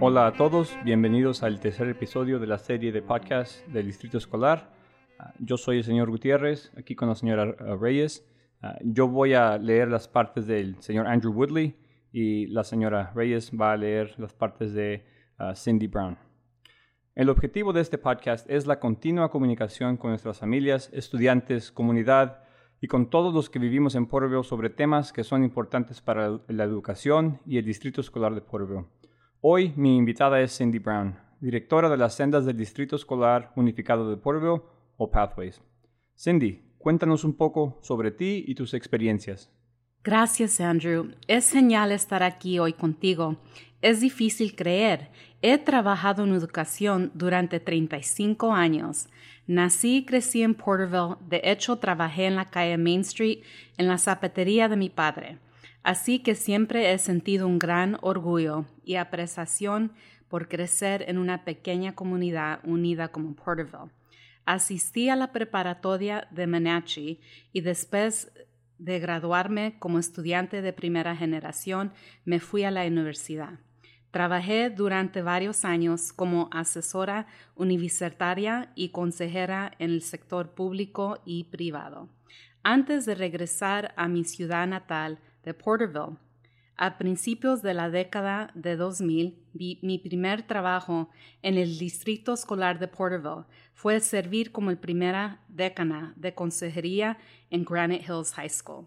Hola a todos, bienvenidos al tercer episodio de la serie de podcast del Distrito Escolar. Ah, yo soy el señor Gutiérrez, aquí con la señora ah, Reyes. Ah, yo voy a leer las partes del señor Andrew Woodley y la señora Reyes va a leer las partes de Cindy Brown. El objetivo de este podcast es la continua comunicación con nuestras familias, estudiantes, comunidad y con todos los que vivimos en Porterville sobre temas que son importantes para la educación y el Distrito Escolar de Porterville. Hoy mi invitada es Cindy Brown, directora de las sendas del Distrito Escolar Unificado de Porterville o Pathways. Cindy, cuéntanos un poco sobre ti y tus experiencias. Gracias, Andrew. Es genial estar aquí hoy contigo. Es difícil creer. He trabajado en educación durante 35 años. Nací y crecí en Porterville. De hecho, trabajé en la calle Main Street en la zapatería de mi padre. Así que siempre he sentido un gran orgullo y apreciación por crecer en una pequeña comunidad unida como Porterville. Asistí a la preparatoria de Menachie y después de graduarme como estudiante de primera generación me fui a la universidad. Trabajé durante varios años como asesora universitaria y consejera en el sector público y privado. Antes de regresar a mi ciudad natal, de Porterville. A principios de la década de 2000, mi primer trabajo en el Distrito Escolar de Porterville fue servir como primera decana de consejería en Granite Hills High School.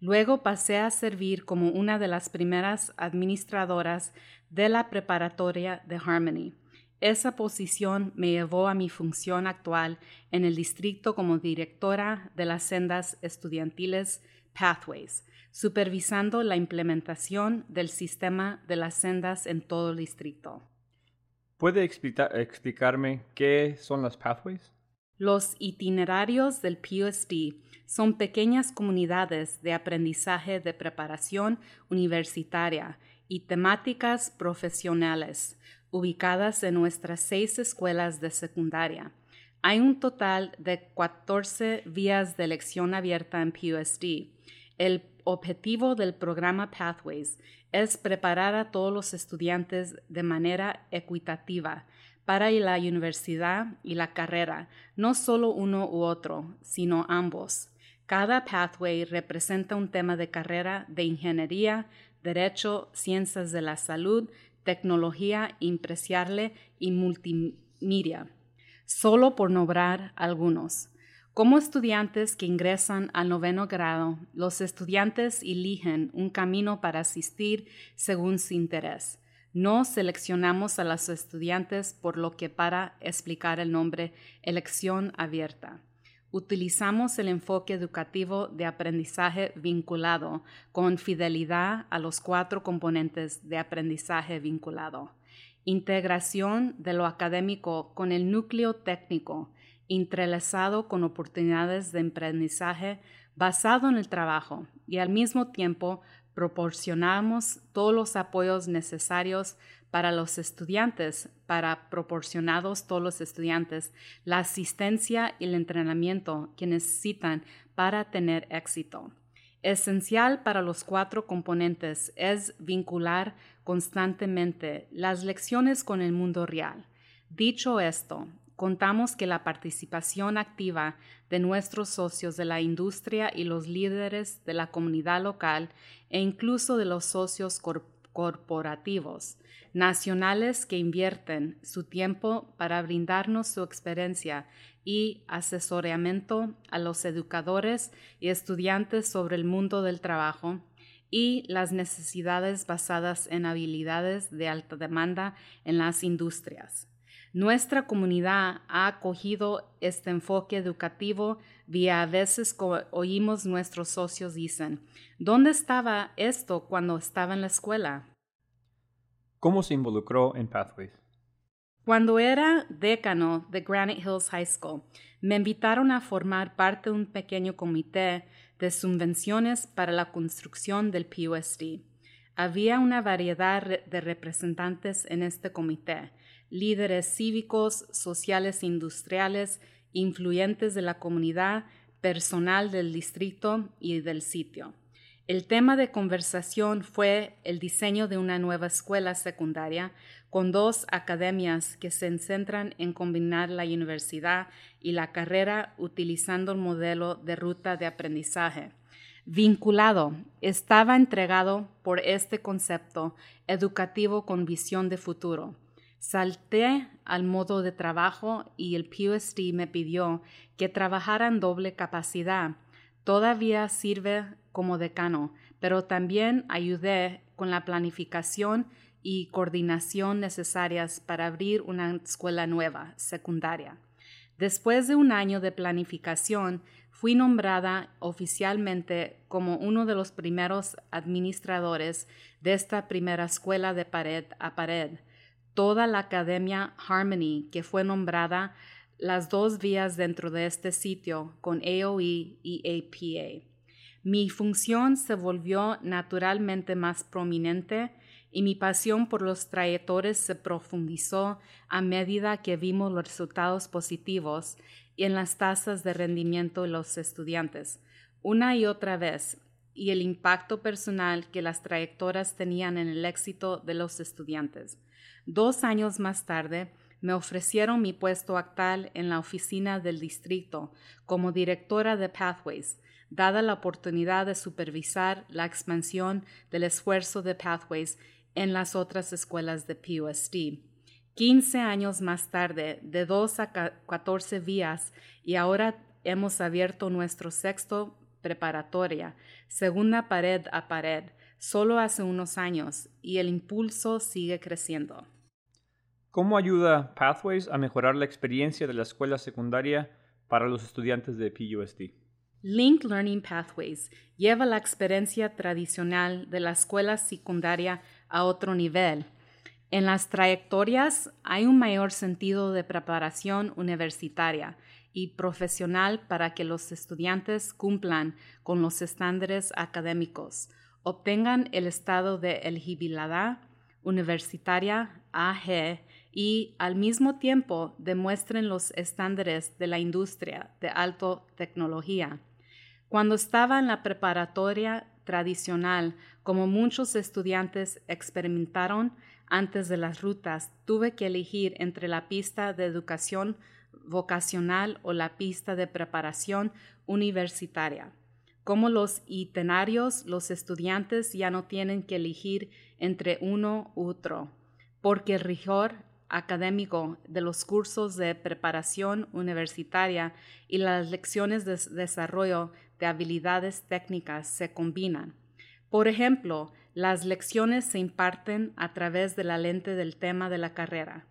Luego pasé a servir como una de las primeras administradoras de la preparatoria de Harmony. Esa posición me llevó a mi función actual en el distrito como directora de las sendas estudiantiles Pathways, supervisando la implementación del sistema de las sendas en todo el distrito. ¿Puede explicarme qué son las pathways? Los itinerarios del PUSD son pequeñas comunidades de aprendizaje de preparación universitaria y temáticas profesionales ubicadas en nuestras seis escuelas de secundaria. Hay un total de 14 vías de elección abierta en PUSD. El objetivo del programa Pathways es preparar a todos los estudiantes de manera equitativa para la universidad y la carrera, no solo uno u otro, sino ambos. Cada pathway representa un tema de carrera de ingeniería, derecho, ciencias de la salud, tecnología impresiable y multimedia, solo por nombrar algunos. Como estudiantes que ingresan al noveno grado, los estudiantes eligen un camino para asistir según su interés. No seleccionamos a los estudiantes por lo que para explicar el nombre elección abierta. Utilizamos el enfoque educativo de aprendizaje vinculado con fidelidad a los cuatro componentes de aprendizaje vinculado. Integración de lo académico con el núcleo técnico, entrelazado con oportunidades de aprendizaje basado en el trabajo y al mismo tiempo proporcionamos todos los apoyos necesarios para los estudiantes, para proporcionados todos los estudiantes la asistencia y el entrenamiento que necesitan para tener éxito. Esencial para los cuatro componentes es vincular constantemente las lecciones con el mundo real. Dicho esto, contamos que la participación activa de nuestros socios de la industria y los líderes de la comunidad local e incluso de los socios corporativos nacionales que invierten su tiempo para brindarnos su experiencia y asesoramiento a los educadores y estudiantes sobre el mundo del trabajo y las necesidades basadas en habilidades de alta demanda en las industrias. Nuestra comunidad ha acogido este enfoque educativo vía a veces oímos nuestros socios dicen, ¿dónde estaba esto cuando estaba en la escuela? ¿Cómo se involucró en Pathways? Cuando era decano de Granite Hills High School, me invitaron a formar parte de un pequeño comité de subvenciones para la construcción del PUSD. Había una variedad de representantes en este comité, líderes cívicos, sociales, industriales, influyentes de la comunidad, personal del distrito y del sitio. El tema de conversación fue el diseño de una nueva escuela secundaria con dos academias que se centran en combinar la universidad y la carrera utilizando el modelo de ruta de aprendizaje. Vinculado, estaba entregado por este concepto educativo con visión de futuro. Salté al modo de trabajo y el PUSD me pidió que trabajara en doble capacidad. Todavía sirve como decano, pero también ayudé con la planificación y coordinación necesarias para abrir una escuela nueva, secundaria. Después de un año de planificación, fui nombrada oficialmente como uno de los primeros administradores de esta primera escuela de pared a pared. Toda la Academia Harmony, que fue nombrada las dos vías dentro de este sitio con AOE y APA. Mi función se volvió naturalmente más prominente y mi pasión por los trayectores se profundizó a medida que vimos los resultados positivos en las tasas de rendimiento de los estudiantes, una y otra vez, y el impacto personal que las trayectorias tenían en el éxito de los estudiantes. Dos años más tarde, me ofrecieron mi puesto actual en la oficina del distrito como directora de Pathways, dada la oportunidad de supervisar la expansión del esfuerzo de Pathways en las otras escuelas de PUSD. 15 años más tarde, de 2 a 14 vías, y ahora hemos abierto nuestro sexto preparatoria, segunda pared a pared, solo hace unos años, y el impulso sigue creciendo. ¿Cómo ayuda Pathways a mejorar la experiencia de la escuela secundaria para los estudiantes de PUSD? Link Learning Pathways lleva la experiencia tradicional de la escuela secundaria a otro nivel. En las trayectorias hay un mayor sentido de preparación universitaria y profesional para que los estudiantes cumplan con los estándares académicos, obtengan el estado de elegibilidad universitaria AG y al mismo tiempo demuestren los estándares de la industria de alta tecnología. Cuando estaba en la preparatoria tradicional, como muchos estudiantes experimentaron antes de las rutas, tuve que elegir entre la pista de educación vocacional o la pista de preparación universitaria. Como los itinerarios, los estudiantes ya no tienen que elegir entre uno u otro, porque el rigor académico de los cursos de preparación universitaria y las lecciones de desarrollo de habilidades técnicas se combinan. Por ejemplo, las lecciones se imparten a través de la lente del tema de la carrera.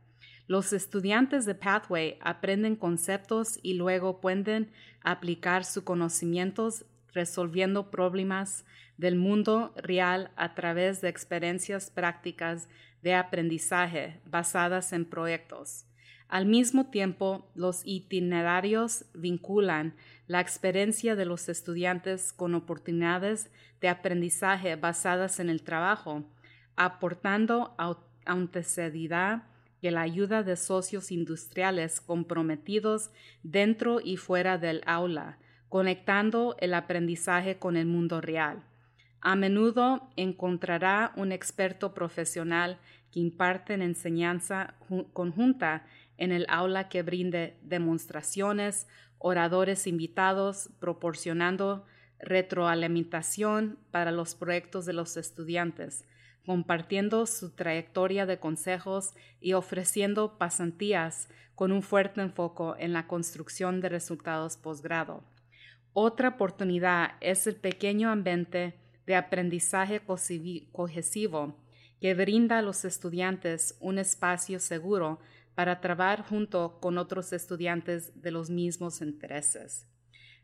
Los estudiantes de Pathway aprenden conceptos y luego pueden aplicar sus conocimientos resolviendo problemas del mundo real a través de experiencias prácticas de aprendizaje basadas en proyectos. Al mismo tiempo, los itinerarios vinculan la experiencia de los estudiantes con oportunidades de aprendizaje basadas en el trabajo, aportando autenticidad y la ayuda de socios industriales comprometidos dentro y fuera del aula, conectando el aprendizaje con el mundo real. A menudo encontrará un experto profesional que imparte enseñanza conjunta en el aula que brinde demostraciones, oradores invitados, proporcionando retroalimentación para los proyectos de los estudiantes, compartiendo su trayectoria de consejos y ofreciendo pasantías con un fuerte enfoque en la construcción de resultados posgrado. Otra oportunidad es el pequeño ambiente de aprendizaje cohesivo que brinda a los estudiantes un espacio seguro para trabajar junto con otros estudiantes de los mismos intereses.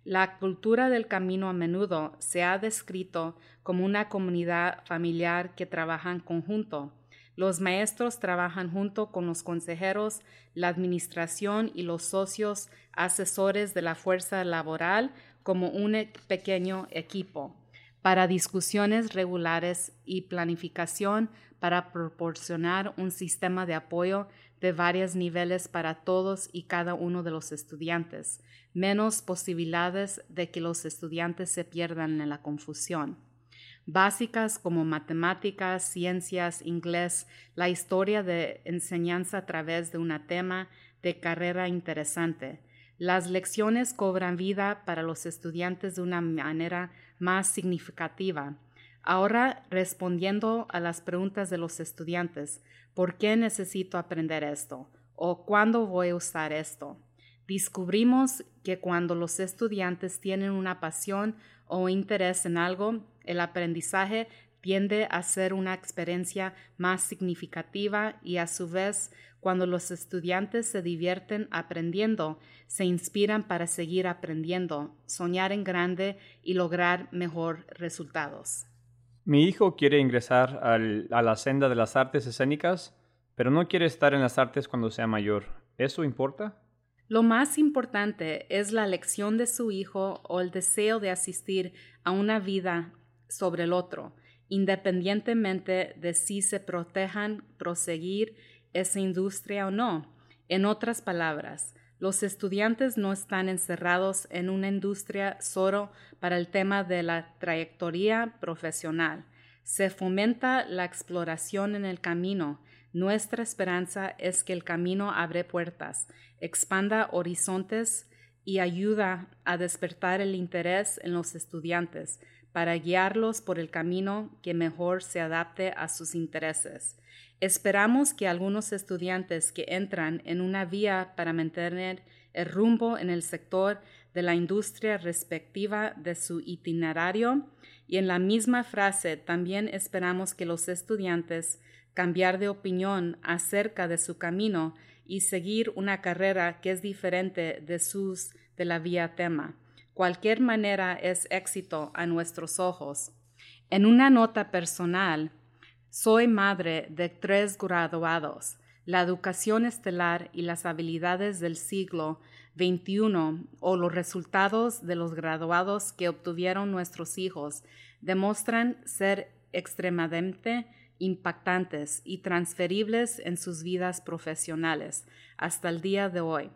La cultura del camino a menudo se ha descrito como una comunidad familiar que trabaja en conjunto. Los maestros trabajan junto con los consejeros, la administración y los socios asesores de la fuerza laboral como un e-, pequeño equipo para discusiones regulares y planificación para proporcionar un sistema de apoyo de varios niveles para todos y cada uno de los estudiantes, menos posibilidades de que los estudiantes se pierdan en la confusión. básicas como matemáticas, ciencias, inglés, la historia de enseñanza a través de un tema de carrera interesante. Las lecciones cobran vida para los estudiantes de una manera más significativa. Ahora, respondiendo a las preguntas de los estudiantes, ¿por qué necesito aprender esto? ¿O cuándo voy a usar esto? Descubrimos que cuando los estudiantes tienen una pasión o interés en algo, el aprendizaje tiende a ser una experiencia más significativa y a su vez, cuando los estudiantes se divierten aprendiendo, se inspiran para seguir aprendiendo, soñar en grande y lograr mejor resultados. Mi hijo quiere ingresar a la senda de las artes escénicas, pero no quiere estar en las artes cuando sea mayor. ¿Eso importa? Lo más importante es la elección de su hijo o el deseo de asistir a una vida sobre el otro, independientemente de si se protejan proseguir esa industria o no. En otras palabras, los estudiantes no están encerrados en una industria solo para el tema de la trayectoria profesional. Se fomenta la exploración en el camino. Nuestra esperanza es que el camino abre puertas, expanda horizontes y ayuda a despertar el interés en los estudiantes para guiarlos por el camino que mejor se adapte a sus intereses. Esperamos que algunos estudiantes que entran en una vía para mantener el rumbo en el sector de la industria respectiva de su itinerario y en la misma frase también esperamos que los estudiantes cambiar de opinión acerca de su camino y seguir una carrera que es diferente de sus de la vía tema. Cualquier manera es éxito a nuestros ojos. En una nota personal, soy madre de tres graduados. La educación estelar y las habilidades del siglo XXI o los resultados de los graduados que obtuvieron nuestros hijos demuestran ser extremadamente impactantes y transferibles en sus vidas profesionales hasta el día de hoy,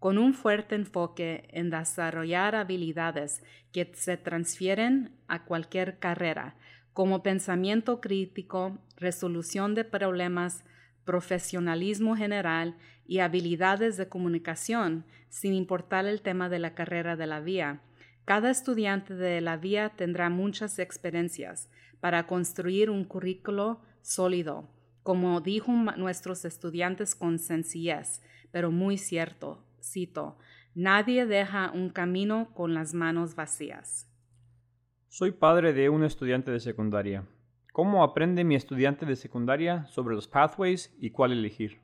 con un fuerte enfoque en desarrollar habilidades que se transfieren a cualquier carrera, como pensamiento crítico, resolución de problemas, profesionalismo general y habilidades de comunicación, sin importar el tema de la carrera de la vía. Cada estudiante de la vía tendrá muchas experiencias para construir un currículo sólido, como dijo nuestros estudiantes con sencillez, pero muy cierto, cito, nadie deja un camino con las manos vacías. Soy padre de un estudiante de secundaria. ¿Cómo aprende mi estudiante de secundaria sobre los pathways y cuál elegir?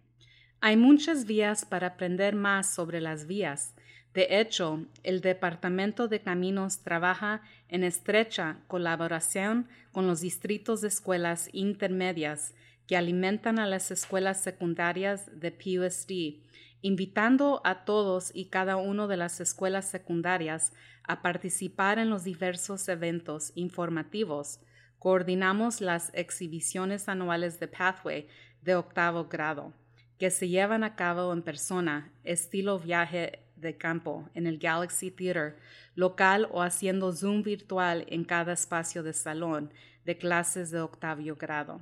Hay muchas vías para aprender más sobre las vías. De hecho, el Departamento de Caminos trabaja en estrecha colaboración con los distritos de escuelas intermedias que alimentan a las escuelas secundarias de PUSD, invitando a todos y cada uno de las escuelas secundarias a participar en los diversos eventos informativos. Coordinamos las exhibiciones anuales de Pathway de octavo grado, que se llevan a cabo en persona, estilo viaje de campo, en el Galaxy Theater, local o haciendo Zoom virtual en cada espacio de salón de clases de octavo grado.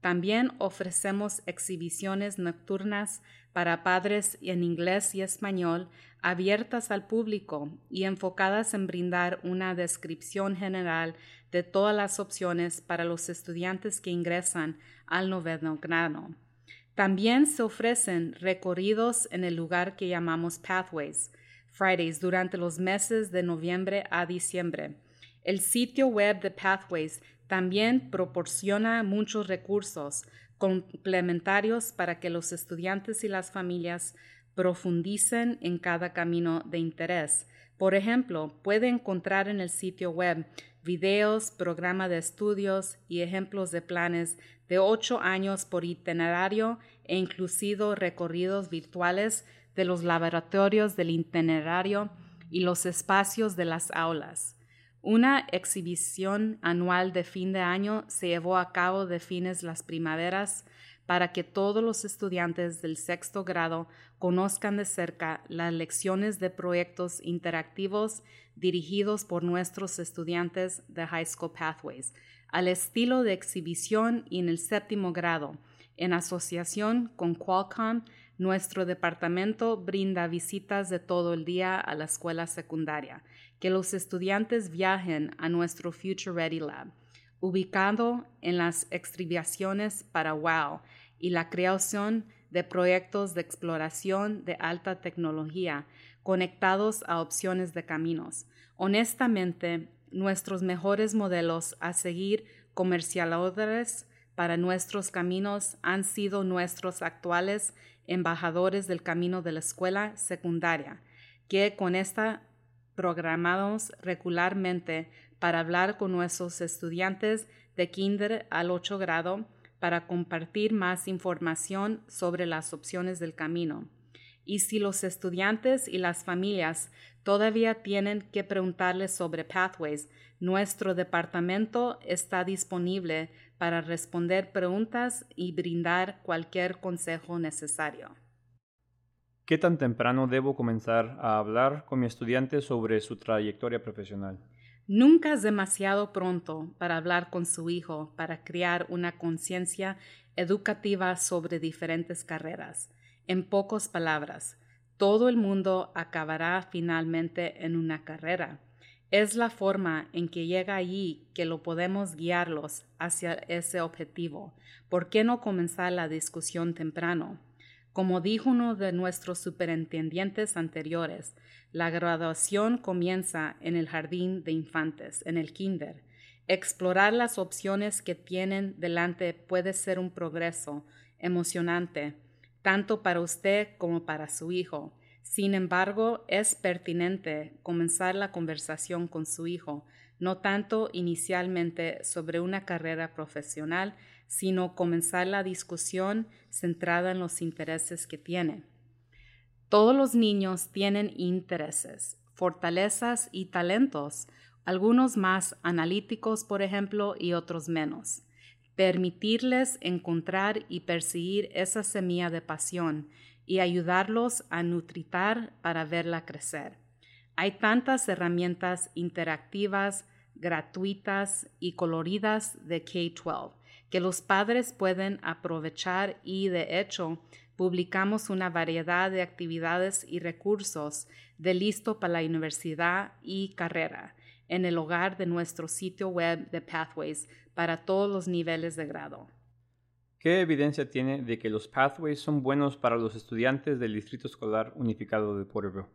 También ofrecemos exhibiciones nocturnas para padres en inglés y español abiertas al público y enfocadas en brindar una descripción general de todas las opciones para los estudiantes que ingresan al noveno grado. También se ofrecen recorridos en el lugar que llamamos Pathways, Fridays, durante los meses de noviembre a diciembre. El sitio web de Pathways también proporciona muchos recursos complementarios para que los estudiantes y las familias profundicen en cada camino de interés. Por ejemplo, puede encontrar en el sitio web videos, programa de estudios y ejemplos de planes de ocho años por itinerario e inclusive recorridos virtuales de los laboratorios del itinerario y los espacios de las aulas. Una exhibición anual de fin de año se llevó a cabo de fines las primaveras para que todos los estudiantes del sexto grado conozcan de cerca las lecciones de proyectos interactivos dirigidos por nuestros estudiantes de High School Pathways, al estilo de exhibición y en el séptimo grado. En asociación con Qualcomm, nuestro departamento brinda visitas de todo el día a la escuela secundaria. Que los estudiantes viajen a nuestro Future Ready Lab ubicado en las estribaciones para WOW y la creación de proyectos de exploración de alta tecnología conectados a opciones de caminos. Honestamente, nuestros mejores modelos a seguir comercializadores para nuestros caminos han sido nuestros actuales embajadores del camino de la escuela secundaria, que con esta programados regularmente para hablar con nuestros estudiantes de kinder al 8 grado para compartir más información sobre las opciones del camino. Y si los estudiantes y las familias todavía tienen que preguntarles sobre Pathways, nuestro departamento está disponible para responder preguntas y brindar cualquier consejo necesario. ¿Qué tan temprano debo comenzar a hablar con mi estudiante sobre su trayectoria profesional? Nunca es demasiado pronto para hablar con su hijo para crear una conciencia educativa sobre diferentes carreras. En pocas palabras, todo el mundo acabará finalmente en una carrera. Es la forma en que llega allí que lo podemos guiarlos hacia ese objetivo. ¿Por qué no comenzar la discusión temprano? Como dijo uno de nuestros superintendientes anteriores, la graduación comienza en el jardín de infantes, en el kinder. Explorar las opciones que tienen delante puede ser un progreso emocionante, tanto para usted como para su hijo. Sin embargo, es pertinente comenzar la conversación con su hijo, no tanto inicialmente sobre una carrera profesional, sino comenzar la discusión centrada en los intereses que tiene. Todos los niños tienen intereses, fortalezas y talentos, algunos más analíticos, por ejemplo, y otros menos. Permitirles encontrar y perseguir esa semilla de pasión y ayudarlos a nutritar para verla crecer. Hay tantas herramientas interactivas, gratuitas y coloridas de K-12 que los padres pueden aprovechar y, de hecho, publicamos una variedad de actividades y recursos de listo para la universidad y carrera en el hogar de nuestro sitio web de Pathways para todos los niveles de grado. ¿Qué evidencia tiene de que los Pathways son buenos para los estudiantes del Distrito Escolar Unificado de Porterville?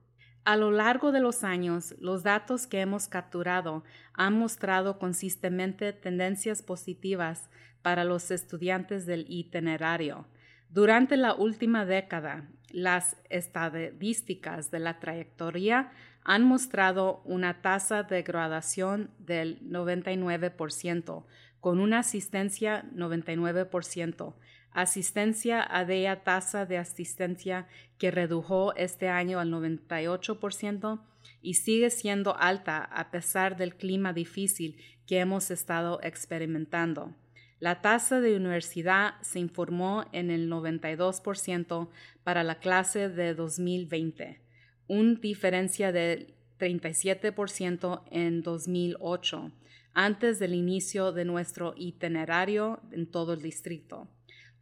A lo largo de los años, los datos que hemos capturado han mostrado consistentemente tendencias positivas para los estudiantes del itinerario, durante la última década, las estadísticas de la trayectoria han mostrado una tasa de graduación del 99%, con una asistencia 99%, asistencia a de tasa de asistencia que redujo este año al 98% y sigue siendo alta a pesar del clima difícil que hemos estado experimentando. La tasa de universidad se informó en el 92% para la clase de 2020, una diferencia del 37% en 2008, antes del inicio de nuestro itinerario en todo el distrito.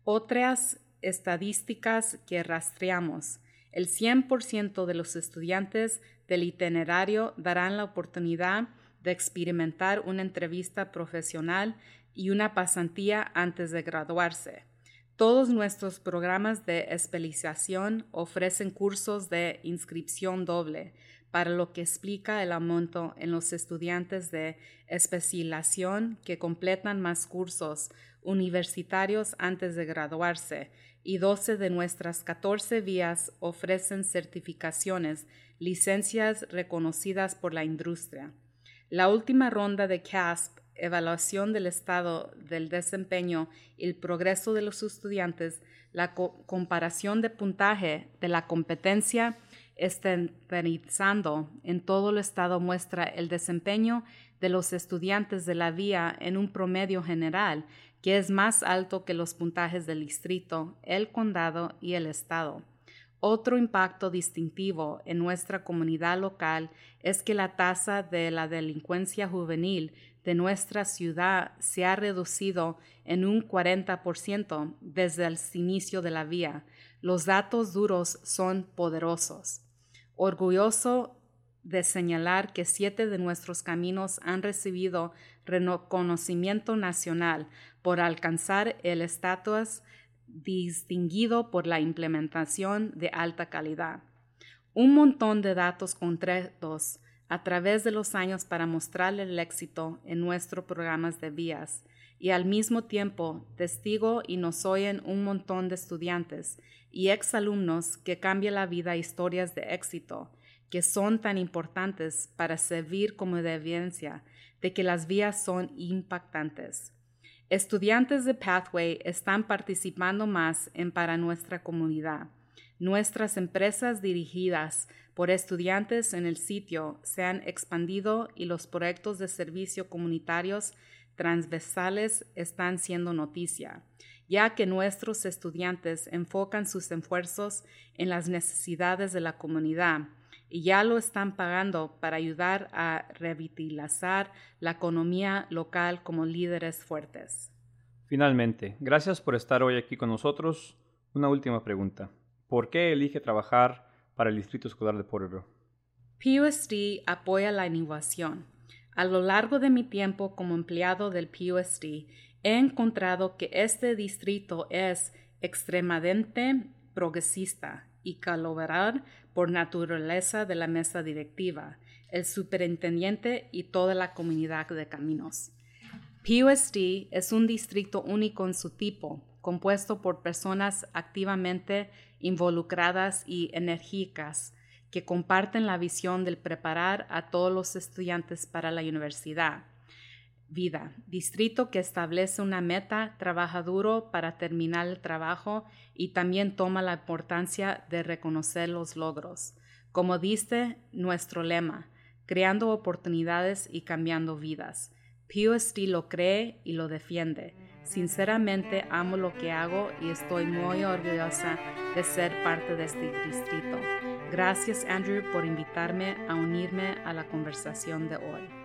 Otras estadísticas que rastreamos. El 100% de los estudiantes del itinerario darán la oportunidad de experimentar una entrevista profesional y una pasantía antes de graduarse. Todos nuestros programas de especialización ofrecen cursos de inscripción doble, para lo que explica el aumento en los estudiantes de especialización que completan más cursos universitarios antes de graduarse, y 12 de nuestras 14 vías ofrecen certificaciones, licencias reconocidas por la industria. La última ronda de CASP evaluación del estado del desempeño y el progreso de los estudiantes, la comparación de puntaje de la competencia estandarizando en todo el estado muestra el desempeño de los estudiantes de la vía en un promedio general que es más alto que los puntajes del distrito, el condado y el estado. Otro impacto distintivo en nuestra comunidad local es que la tasa de la delincuencia juvenil de nuestra ciudad se ha reducido en un 40% desde el inicio de la vía. Los datos duros son poderosos. Orgulloso de señalar que siete de nuestros caminos han recibido reconocimiento nacional por alcanzar el estatus distinguido por la implementación de alta calidad. Un montón de datos concretos a través de los años para mostrar el éxito en nuestros programas de vías y al mismo tiempo testigo y nos oyen un montón de estudiantes y exalumnos que cambian la vida historias de éxito que son tan importantes para servir como evidencia de que las vías son impactantes. Estudiantes de Pathway están participando más en para nuestra comunidad. Nuestras empresas dirigidas por estudiantes en el sitio se han expandido y los proyectos de servicio comunitarios transversales están siendo noticia, ya que nuestros estudiantes enfocan sus esfuerzos en las necesidades de la comunidad y ya lo están pagando para ayudar a revitalizar la economía local como líderes fuertes. Finalmente, gracias por estar hoy aquí con nosotros. Una última pregunta. ¿Por qué elige trabajar para el Distrito Escolar de Porterville? PUSD apoya la innovación. A lo largo de mi tiempo como empleado del PUSD, he encontrado que este distrito es extremadamente progresista y colaborar por naturaleza de la mesa directiva, el superintendente y toda la comunidad de caminos. PUSD es un distrito único en su tipo, compuesto por personas activamente involucradas y enérgicas que comparten la visión de preparar a todos los estudiantes para la universidad vida, distrito que establece una meta, trabaja duro para terminar el trabajo y también toma la importancia de reconocer los logros. Como dice nuestro lema, creando oportunidades y cambiando vidas. PUSD lo cree y lo defiende. Sinceramente amo lo que hago y estoy muy orgullosa de ser parte de este distrito. Gracias Andrew por invitarme a unirme a la conversación de hoy.